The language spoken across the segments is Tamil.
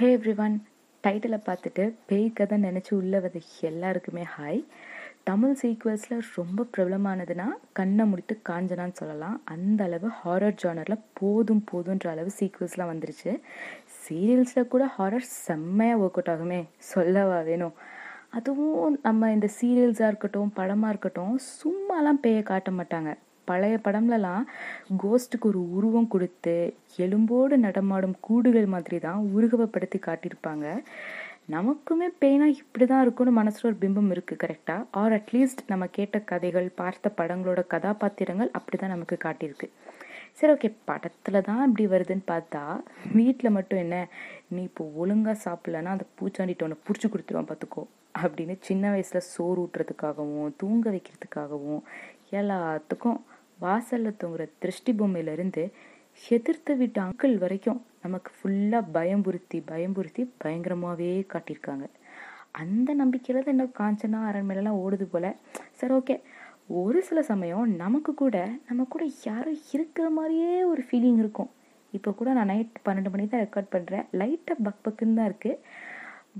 ஹே எவ்ரிவன் டைட்டிலை பார்த்துட்டு பேய் கதை நினச்சி உள்ளே வந்து எல்லாருக்குமே ஹாய் தமிழ் சீக்வல்ஸில் ரொம்ப பிரபலமானதுன்னா கண்ணை முடித்து காஞ்சனான்னு சொல்லலாம். அந்த அளவு ஹாரர் ஜானரில் போதும் போதுன்ற அளவு சீக்வல்ஸ்லாம் வந்துருச்சு. சீரியல்ஸில் கூட ஹாரர் செம்மையாக ஒர்க் அவுட் ஆகுமே சொல்லவா வேணும். அதுவும் நம்ம இந்த சீரியல்ஸாக இருக்கட்டும் படமாக இருக்கட்டும் சும்மாலாம் பேயை காட்ட மாட்டாங்க. பழைய படம்லலாம் கோஸ்ட்டுக்கு ஒரு உருவம் கொடுத்து எலும்போடு நடமாடும் கூடுகள் மாதிரி தான் உருவப்படுத்தி காட்டியிருப்பாங்க. நமக்குமே பேய்னா இப்படி தான் இருக்கும்னு மனசில் ஒரு பிம்பம் இருக்குது கரெக்டாக ஆர் அட்லீஸ்ட் நம்ம கேட்ட கதைகள் பார்த்த படங்களோட கதாபாத்திரங்கள் அப்படி தான் நமக்கு காட்டியிருக்கு. சரி ஓகே படத்தில் தான் இப்படி வருதுன்னு பார்த்தா வீட்டில் மட்டும் என்ன நீ இப்போ ஒழுங்காக சாப்பிட்லன்னா அந்த பூச்சாண்டிட்டு ஒன்று பிடிச்சி கொடுத்துருவான் பார்த்துக்கோ அப்படின்னு சின்ன வயசில் சோறு ஊட்டுறதுக்காகவும் தூங்க வைக்கிறதுக்காகவும் எல்லாத்துக்கும் வாசலில் தூங்குற திருஷ்டி பொம்மையிலேருந்து எதிர்த்து வீட்டு அங்கிள் வரைக்கும் நமக்கு ஃபுல்லாக பயம்புறுத்தி பயம்புறுத்தி பயங்கரமாகவே காட்டியிருக்காங்க. அந்த நம்பிக்கையில் தான் என்ன காஞ்சனா அரண்மனைலாம் ஓடுது போல். சரி ஓகே ஒரு சில சமயம் நமக்கு கூட நம்ம கூட யாரும் இருக்கிற மாதிரியே ஒரு ஃபீலிங் இருக்கும். இப்போ கூட நான் நைட் பன்னெண்டு மணி தான் ரெக்கார்ட் பண்ணுறேன் லைட்டாக பக் பக்குன்னு தான் இருக்குது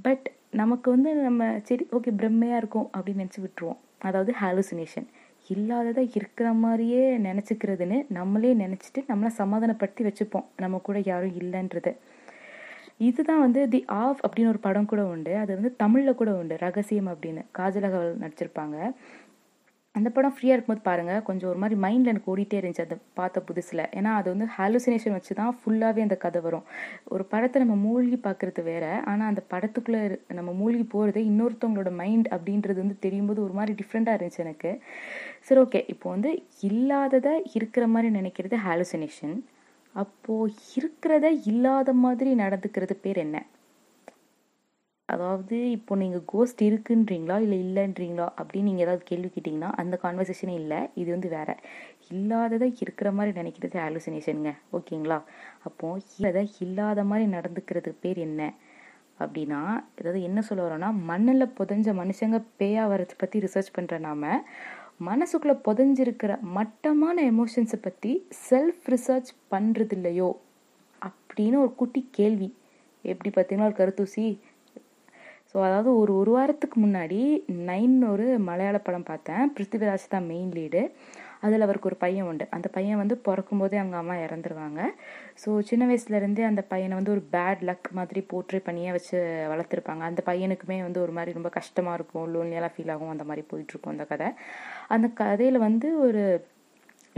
பட் நமக்கு வந்து நம்ம சரி ஓகே பிரம்மையாக இருக்கும் அப்படின்னு நினச்சி விட்டுருவோம். அதாவது ஹாலுசினேஷன் இல்லாததை இருக்கிற மாதிரியே நினச்சிக்கிறதுன்னு நம்மளே நினச்சிட்டு நம்மளை சமாதானப்படுத்தி வச்சுப்போம். நம்ம கூட யாரும் இல்லைன்றது. இதுதான் வந்து தி ஆஃப் அப்படின்னு ஒரு படம் கூட உண்டு. அது வந்து தமிழில் கூட உண்டு. ரகசியம் அப்படின்னு. காஜலகவல் நடிச்சிருப்பாங்க. அந்த படம் ஃப்ரீயாக இருக்கும்போது பாருங்கள் கொஞ்சம் ஒரு மாதிரி மைண்டில் எனக்கு ஓடிட்டே இருந்துச்சு. அதை பார்த்த புதுசில். ஏன்னா அது வந்து ஹாலுசினேஷன் வச்சு தான் ஃபுல்லாகவே அந்த கதை வரும். ஒரு படத்தை நம்ம மூழ்கி பார்க்குறது வேற. ஆனால் அந்த படத்துக்குள்ளே நம்ம மூழ்கி போகிறது இன்னொருத்தவங்களோட மைண்ட் அப்படின்றது வந்து தெரியும்போது ஒரு மாதிரி டிஃப்ரெண்ட்டாக இருந்துச்சு எனக்கு. சரி ஓகே இப்போ வந்து இல்லாததை இருக்கிற மாதிரி நினைக்கிறது ஹாலுசினேஷன் அப்போது இருக்கிறத இல்லாத மாதிரி நடந்துக்கிறது பேர் என்ன? அதாவது இப்போ நீங்கள் கோஸ்ட் இருக்குன்றீங்களா? இல்லை இல்லைன்றீங்களா? அப்படின்னு நீங்கள் ஏதாவது கேள்வி கேட்டிங்கன்னா அந்த கான்வர்சேஷனே இல்லை. இது வந்து வேறு. இல்லாததை இருக்கிற மாதிரி நினைக்கிறது ஆலோசனேஷனுங்க ஓகேங்களா? அப்போது இல்லாத இல்லாத மாதிரி நடந்துக்கிறதுக்கு பேர் என்ன? அப்படின்னா அதாவது என்ன சொல்ல வரோன்னா மண்ணில் புதஞ்ச மனுஷங்க பேயாக வரதை பற்றி ரிசர்ச் பண்ணுற நாம மனசுக்குள்ளே புதஞ்சிருக்கிற மட்டமான எமோஷன்ஸை பற்றி செல்ஃப் ரிசர்ச் பண்ணுறது இல்லையோ அப்படின்னு ஒரு குட்டி கேள்வி. எப்படி பார்த்தீங்கன்னா ஒரு கருத்தூசி. ஸோ அதாவது ஒரு ஒரு வாரத்துக்கு முன்னாடி நைன் ஒரு மலையாள படம் பார்த்தேன். பிருத்திவிராஜ் தான் மெயின் லீடு அதில் அவருக்கு ஒரு பையன் உண்டு. அந்த பையன் வந்து பிறக்கும்போதே அவங்க அம்மா இறந்துருவாங்க. ஸோ சின்ன வயசுலேருந்தே அந்த பையனை வந்து ஒரு பேட் லக் மாதிரி போர்ட்ரே பண்ணியே வச்சு வளர்த்துருப்பாங்க. அந்த பையனுக்குமே வந்து ஒரு மாதிரி ரொம்ப கஷ்டமாக இருக்கும் லோன்லியெல்லாம் ஃபீல் ஆகும். அந்த மாதிரி போயிட்டுருக்கும் அந்த கதை. அந்த கதையில் வந்து ஒரு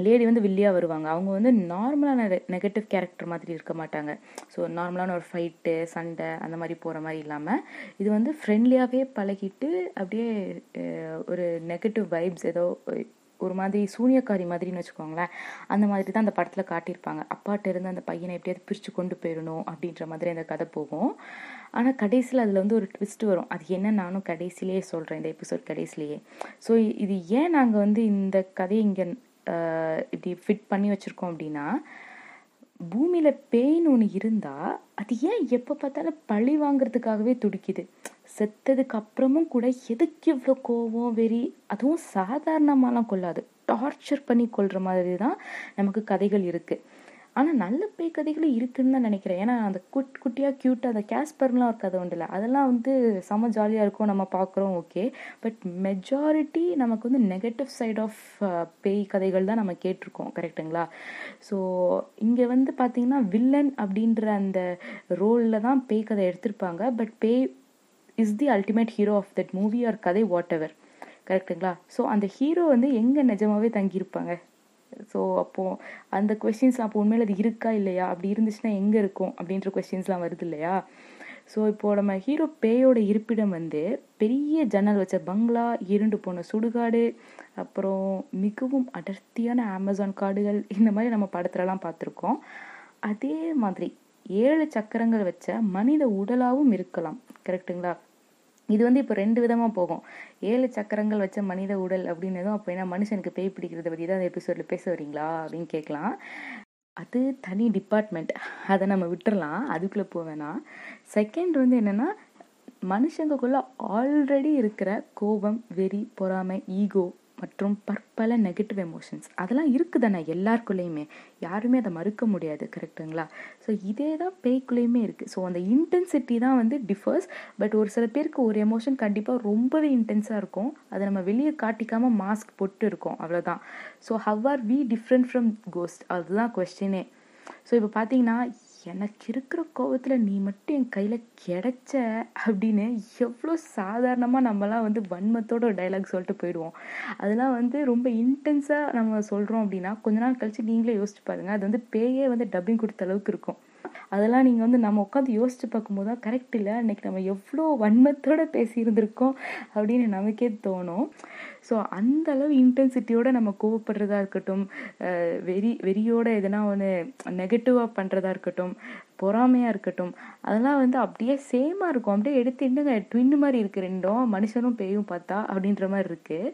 லேடி வந்து வில்லியாக வருவாங்க. அவங்க வந்து நார்மலான நெகட்டிவ் கேரக்டர் மாதிரி இருக்க மாட்டாங்க. ஸோ நார்மலான ஒரு ஃபைட்டு சண்டை அந்த மாதிரி போகிற மாதிரி இல்லாமல் இது வந்து ஃப்ரெண்ட்லியாகவே பழகிட்டு அப்படியே ஒரு நெகட்டிவ் வைப்ஸ் ஏதோ ஒரு மாதிரி சூனியக்காரி மாதிரின்னு வச்சுக்கோங்களேன். அந்த மாதிரி தான் அந்த படத்தில் காட்டியிருப்பாங்க. அப்பாட்ட இருந்து அந்த பையனை எப்படியாவது பிரித்து கொண்டு போயிடணும் அப்படின்ற மாதிரி அந்த கதை போகும். ஆனால் கடைசியில் அதில் வந்து ஒரு ட்விஸ்ட் வரும். அது என்ன நானும் கடைசியிலேயே சொல்கிறேன் இந்த எபிசோட் கடைசிலேயே ஸோ இது ஏன் நாங்கள் வந்து இந்த கதையை இங்கே இப்படி ஃபிட் பண்ணி வச்சுருக்கோம் அப்படின்னா பூமியில் பெயின் ஒன்று இருந்தால் அது ஏன் எப்போ பார்த்தாலும் பழி வாங்குறதுக்காகவே துடிக்குது. செத்ததுக்கு அப்புறமும் கூட எதுக்கு இவ்வளோ கோவம் வெறி அதுவும் சாதாரணமாலாம் கொள்ளாது. டார்ச்சர் பண்ணி கொள்கிற மாதிரி தான் நமக்கு கதைகள் இருக்குது ஆனால் நல்ல பேய் கதைகளும் இருக்குன்னு தான் நினைக்கிறேன். ஏன்னா அந்த குட் குட்டியாக க்யூட்டாக அந்த கேஸ்பர்லாம் ஒரு கதை உண்டுல அதெல்லாம் வந்து செம்ம ஜாலியாக இருக்கும். நம்ம பார்க்குறோம் ஓகே பட் மெஜாரிட்டி நமக்கு வந்து நெகட்டிவ் சைட் ஆஃப் பேய் கதைகள் தான் நம்ம கேட்டிருக்கோம். கரெக்டுங்களா ஸோ இங்கே வந்து பார்த்திங்கன்னா வில்லன் அப்படின்ற அந்த ரோலில் தான் பேய் கதை எடுத்திருப்பாங்க. பட் பேய் is the ultimate hero of that movie or கதை வாட் எவர் கரெக்டுங்களா ஸோ அந்த ஹீரோ வந்து எங்கே நிஜமாகவே தங்கியிருப்பாங்க? ஸோ அப்போது அந்த கொஷின்ஸ் அப்போ உண்மையில் அது இருக்கா இல்லையா? அப்படி இருந்துச்சுன்னா எங்கே இருக்கும்? அப்படின்ற கொஷின்ஸ்லாம் வருது இல்லையா? ஸோ இப்போது நம்ம ஹீரோ பேயோட இருப்பிடம் வந்து பெரிய ஜன்னல் வச்ச பங்களா இருண்டு போன சுடுகாடு அப்புறம் மிகவும் அடர்த்தியான அமேசான் காடுகள் இந்த மாதிரி நம்ம படத்துலலாம் பார்த்துருக்கோம். அதே மாதிரி ஏழு சக்கரங்கள் வச்ச மனித உடலாகவும் இருக்கலாம். கரெக்டுங்களா இது வந்து இப்போ ரெண்டு விதமாக போகும். ஏழு சக்கரங்கள் வச்ச மனித உடல் அப்படின்னதும் அப்போ என்ன மனுஷனுக்கு பேய் பிடிக்கிறத பற்றி தான் அந்த எபிசோடில் பேச வரீங்களா அப்படின்னு கேட்கலாம். அது தனி டிபார்ட்மெண்ட் அதை நம்ம விட்டுறலாம். அதுக்குள்ளே போவேனா செகண்ட் வந்து என்னென்னா மனுஷங்களுக்குள்ளே ஆல்ரெடி இருக்கிற கோபம் வெறி பொறாமை ஈகோ மற்றும் பற்பல நெகட்டிவ் எமோஷன்ஸ் அதெல்லாம் இருக்குதானே எல்லாருக்குள்ளேயுமே? யாருமே அதை மறுக்க முடியாது கரெக்டுங்களா ஸோ இதே தான் பேய்க்குள்ளேயுமே இருக்குது ஸோ அந்த இன்டென்சிட்டி தான் வந்து டிஃபர்ஸ் பட் ஒரு சில பேருக்கு ஒரு எமோஷன் கண்டிப்பாக ரொம்பவே இன்டென்ஸாக இருக்கும். அதை நம்ம வெளியே காட்டிக்காமல் மாஸ்க் போட்டு இருக்கோம் அவ்வளோதான் so how are we different from ghost அதுதான் கொஸ்டினே ஸோ இப்போ பார்த்தீங்கன்னா எனக்கு இருக்கிற கோபத்தில் நீ மட்டும் என் கையில் கிடைச்ச அப்படின்னு எவ்வளோ சாதாரணமாக நம்மலாம் வந்து வன்மத்தோட டைலாக் சொல்லிட்டு போயிடுவோம். அதெல்லாம் வந்து ரொம்ப இன்டென்ஸாக நம்ம சொல்கிறோம் அப்படின்னா கொஞ்ச நாள் கழித்து நீங்களே யோசிச்சு பாருங்கள் அது வந்து பேயே வந்து டப்பிங் கொடுத்த அளவுக்கு இருக்கும். அதெல்லாம் நீங்கள் வந்து நம்ம உட்காந்து யோசிச்சு பார்க்கும்போது தான் கரெக்ட் இல்லை. அன்றைக்கி நம்ம எவ்வளோ வன்மத்தோடு பேசியிருந்திருக்கோம் அப்படின்னு நமக்கே தோணும். ஸோ அந்த அளவு இன்டென்சிட்டியோடு நம்ம கோவப்படுறதா இருக்கட்டும் வெறி வெறியோட எதனா ஒன்று நெகட்டிவாக பண்ணுறதா இருக்கட்டும் பொறாமையாக இருக்கட்டும். அதெல்லாம் வந்து அப்படியே சேமாக இருக்கும். அப்படியே எடுத்து என்னங்க ட்வின்னு மாதிரி இருக்குது ரெண்டும் மனுஷனும் பேயும் பார்த்தா அப்படின்ற மாதிரி இருக்குது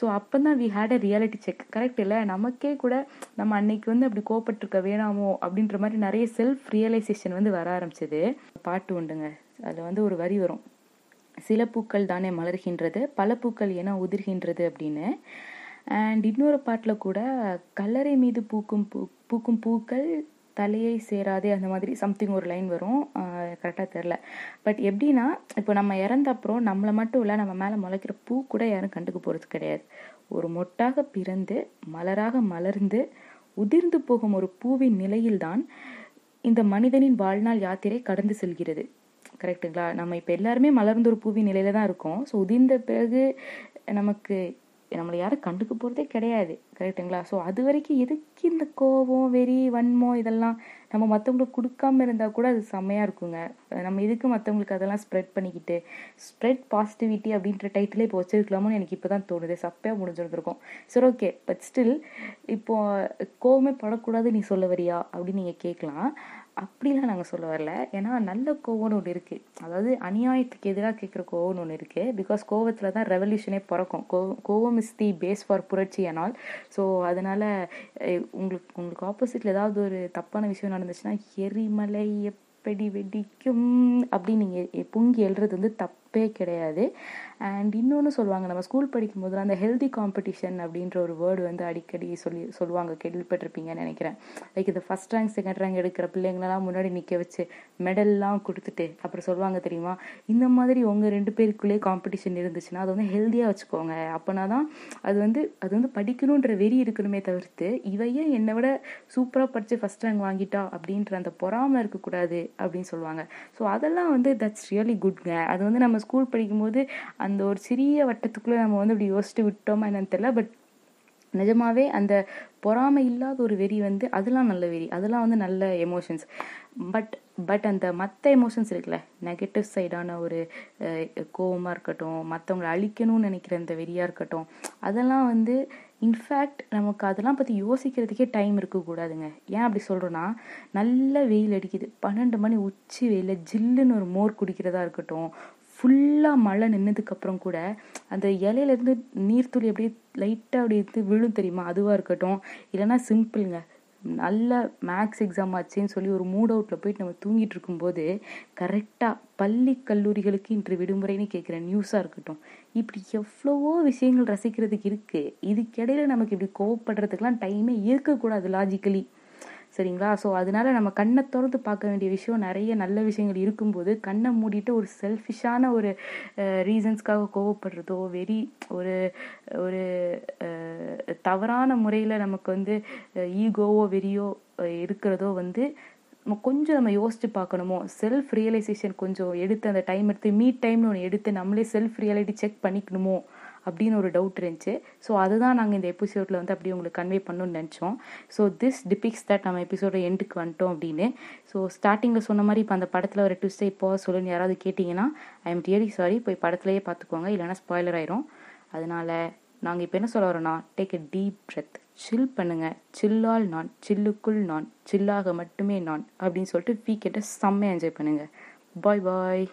ஸோ அப்போ தான் we had a reality check correct இல்லை? நமக்கே கூட நம்ம அன்னைக்கு வந்து அப்படி கோவப்பட்டிருக்க வேணாமோ அப்படின்ற மாதிரி நிறைய செல்ஃப் ரியலைசேஷன் வந்து வர ஆரம்பிச்சது. பாட்டு உண்டுங்க. அதில் வந்து ஒரு வரி வரும். சில பூக்கள் தானே மலர்கின்றது பல பூக்கள் ஏன்னா உதிர்கின்றது அப்படின்னு. அண்ட் இன்னொரு பாட்டில் கூட கல்லறை மீது பூக்கும் பூ பூக்கும் பூக்கள் தலையை சேராதே அந்த மாதிரி சம்திங் ஒரு லைன் வரும். கரெக்டாக தெரில பட் எப்படின்னா இப்போ நம்ம இறந்த அப்புறம் நம்மளை மட்டும் இல்லை நம்ம மேலே முளைக்கிற பூ கூட யாரும் கண்டுக்க போகிறது கிடையாது. ஒரு மொட்டாக பிறந்து மலராக மலர்ந்து உதிர்ந்து போகும் ஒரு பூவின் நிலையில்தான் இந்த மனிதனின் வாழ்நாள் யாத்திரை கடந்து செல்கிறது. கரெக்டுங்களா நம்ம இப்போ எல்லாருமே மலர்ந்த ஒரு பூவின் நிலையில தான் இருக்கோம். ஸோ உதிர்ந்த பிறகு நமக்கு நம்மளை யாரும் கண்டுக்க போகிறதே கிடையாது. கரெக்டுங்களா ஸோ அது வரைக்கும் எதுக்கு இந்த கோபம் வெறி வன்மம் இதெல்லாம் நம்ம மற்றவங்களுக்கு கொடுக்காம இருந்தால் கூட அது செம்மையாக இருக்குங்க. நம்ம எதுக்கு மற்றவங்களுக்கு அதெல்லாம் ஸ்ப்ரெட் பண்ணிக்கிட்டு ஸ்ப்ரெட் பாசிட்டிவிட்டி அப்படின்ற டைட்டிலே இப்போ வச்சிருக்கலாமோன்னு எனக்கு இப்போ தான் தோணுது. சப்பையாக முடிஞ்சிருந்துருக்கும். சரி ஓகே பட் ஸ்டில் இப்போது கோவமே படக்கூடாது நீ சொல்ல வரியா? அப்படின்னு நீங்கள் கேட்கலாம் அப்படிலாம் நாங்கள் சொல்ல வரல. ஏன்னா நல்ல கோவம்னு ஒன்று இருக்குது அதாவது அநியாயத்துக்கு எதிராக கேட்குற கோவம்னு ஒன்று இருக்குது பிகாஸ் கோவத்தில் தான் ரெவல்யூஷனே பிறக்கும். கோ கோவம் இஸ் தி பேஸ் ஃபார் புரட்சி ஆனால் ஸோ அதனால் உங்களுக்கு உங்களுக்கு ஆப்போசிட்டில் ஏதாவது ஒரு தப்பான விஷயம் நடந்துச்சுன்னா எரிமலை எப்படி வெடிக்கும் அப்படின்னு நீங்கள் பொங்கி எழுறது வந்து தப்பு. கிடையாது. அண்ட் இன்னொன்று சொல்லுவாங்க நம்ம ஸ்கூல் படிக்கும் போது அந்த ஹெல்தி காம்படிஷன் அப்படின்ற ஒரு வேர்டு வந்து அடிக்கடி சொல்லி சொல்லுவாங்க கேள்விப்பட்டிருப்பீங்கன்னு நினைக்கிறேன். லைக் இந்த ஃபஸ்ட் ரேங்க் செகண்ட் ரேங்க் எடுக்கிற பிள்ளைங்களெல்லாம் முன்னாடி நிற்க வச்சு மெடல்லாம் கொடுத்துட்டு அப்புறம் சொல்லுவாங்க தெரியுமா? இந்த மாதிரி உங்கள் ரெண்டு பேருக்குள்ளே காம்படிஷன் இருந்துச்சுன்னா அதை வந்து ஹெல்த்தியாக வச்சுக்கோங்க. அப்போனா தான் அது வந்து அது வந்து படிக்கணுன்ற வெறி இருக்கணுமே தவிர்த்து இவையே என்னை விட சூப்பராக படித்து ஃபஸ்ட் ரேங்க் வாங்கிட்டா அப்படின்ற அந்த பொறாமல் இருக்கக்கூடாது அப்படின்னு சொல்லுவாங்க. ஸோ அதெல்லாம் வந்து தட்ஸ் ரியலி குட்ங்க அது வந்து நம்ம ஸ்கூல் படிக்கும்போது அந்த ஒரு சிறிய வட்டத்துக்குள்ளே நம்ம வந்து இப்படி யோசிச்சு விட்டோமா என்னன்னு தெரியல. பட் நிஜமாவே அந்த பொறாமை இல்லாத ஒரு வெறி வந்து அதெல்லாம் நல்ல வெறி. அதெல்லாம் வந்து நல்ல எமோஷன்ஸ் பட் பட் அந்த மற்ற எமோஷன்ஸ் இருக்குல்ல நெகட்டிவ் சைடான ஒரு கோவமாக இருக்கட்டும் மற்றவங்களை அழிக்கணும்னு நினைக்கிற அந்த வெறியாக இருக்கட்டும் அதெல்லாம் வந்து இன்ஃபேக்ட் நமக்கு அதெல்லாம் பற்றி யோசிக்கிறதுக்கே டைம் இருக்கக்கூடாதுங்க ஏன் அப்படி சொல்கிறோன்னா நல்ல வெயில் அடிக்குது. பன்னெண்டு மணி உச்சி வெயிலில் ஜில்லுன்னு ஒரு மோர் குடிக்கிறதா இருக்கட்டும் ஃபுல்லாக மழை நின்னதுக்கப்புறம் கூட அந்த இலையிலேருந்து நீர்த்துளி அப்படியே லைட்டாக அப்படியே எடுத்து விழும் தெரியுமா? அதுவாக இருக்கட்டும். இல்லைன்னா சிம்பிளுங்க. நல்ல மேக்ஸ் எக்ஸாம் ஆச்சுன்னு சொல்லி ஒரு மூட் அவுட்டில் போயிட்டு நம்ம தூங்கிட்டு இருக்கும்போது கரெக்டாக பள்ளி கல்லூரிகளுக்கு இன்று விடுமுறைன்னு கேட்குற நியூஸாக இருக்கட்டும். இப்படி எவ்வளவோ விஷயங்கள் ரசிக்கிறதுக்கு இருக்குது இதுக்கிடையில் நமக்கு இப்படி கோவப்படுறதுக்கெலாம் டைமே இருக்கக்கூடாது லாஜிக்கலி சரிங்களா? ஸோ அதனால நம்ம கண்ணை திறந்து பார்க்க வேண்டிய விஷயம் நிறைய நல்ல விஷயங்கள் இருக்கும்போது கண்ணை மூடிட்டு ஒரு செல்ஃபிஷான ஒரு ரீசன்ஸ்க்காக கோவப்படுறதோ வெறி ஒரு ஒரு தவறான முறையில் நமக்கு வந்து ஈகோவோ வெறியோ இருக்கிறதோ வந்து நம்ம கொஞ்சம் நம்ம யோசிச்சு பார்க்கணுமோ? செல்ஃப் ரியலைசேஷன் கொஞ்சம் எடுத்து அந்த டைம் எடுத்து மீட் டைம்னு ஒன்று எடுத்து நம்மளே செல்ஃப் ரியாலிட்டி செக் பண்ணிக்கணுமோ? அப்படின்னு ஒரு டவுட் இருந்துச்சு. ஸோ அதுதான் நாங்கள் இந்த எபிசோடில் வந்து அப்படியே உங்களுக்கு கன்வே பண்ணணும்னு நினச்சோம். ஸோ திஸ் டிபிக்ஸ் தட் நம்ம எபிசோட எண்டுக்கு வந்துட்டோம் அப்படின்னு. ஸோ ஸ்டார்டிங்கில் சொன்ன மாதிரி இப்போ அந்த படத்தில் ஒரு ட்விஸ்ட்டை இப்போ சொல்லுன்னு யாராவது கேட்டிங்கன்னா ஐ எம் ரியலி சாரி போய் படத்துலையே பார்த்துக்கோங்க. இல்லைனா ஸ்பாய்லர் ஆயிரும். அதனால் நாங்கள் இப்போ என்ன சொல்ல வரோன்னா take a deep breath chill பண்ணுங்கள் சில்லால் நான் சில்லுக்குள் நான் சில்லாக மட்டுமே நான் அப்படின்னு சொல்லிட்டு வீக்கெட்டை செம்மையாக என்ஜாய் பண்ணுங்கள் பாய் பாய்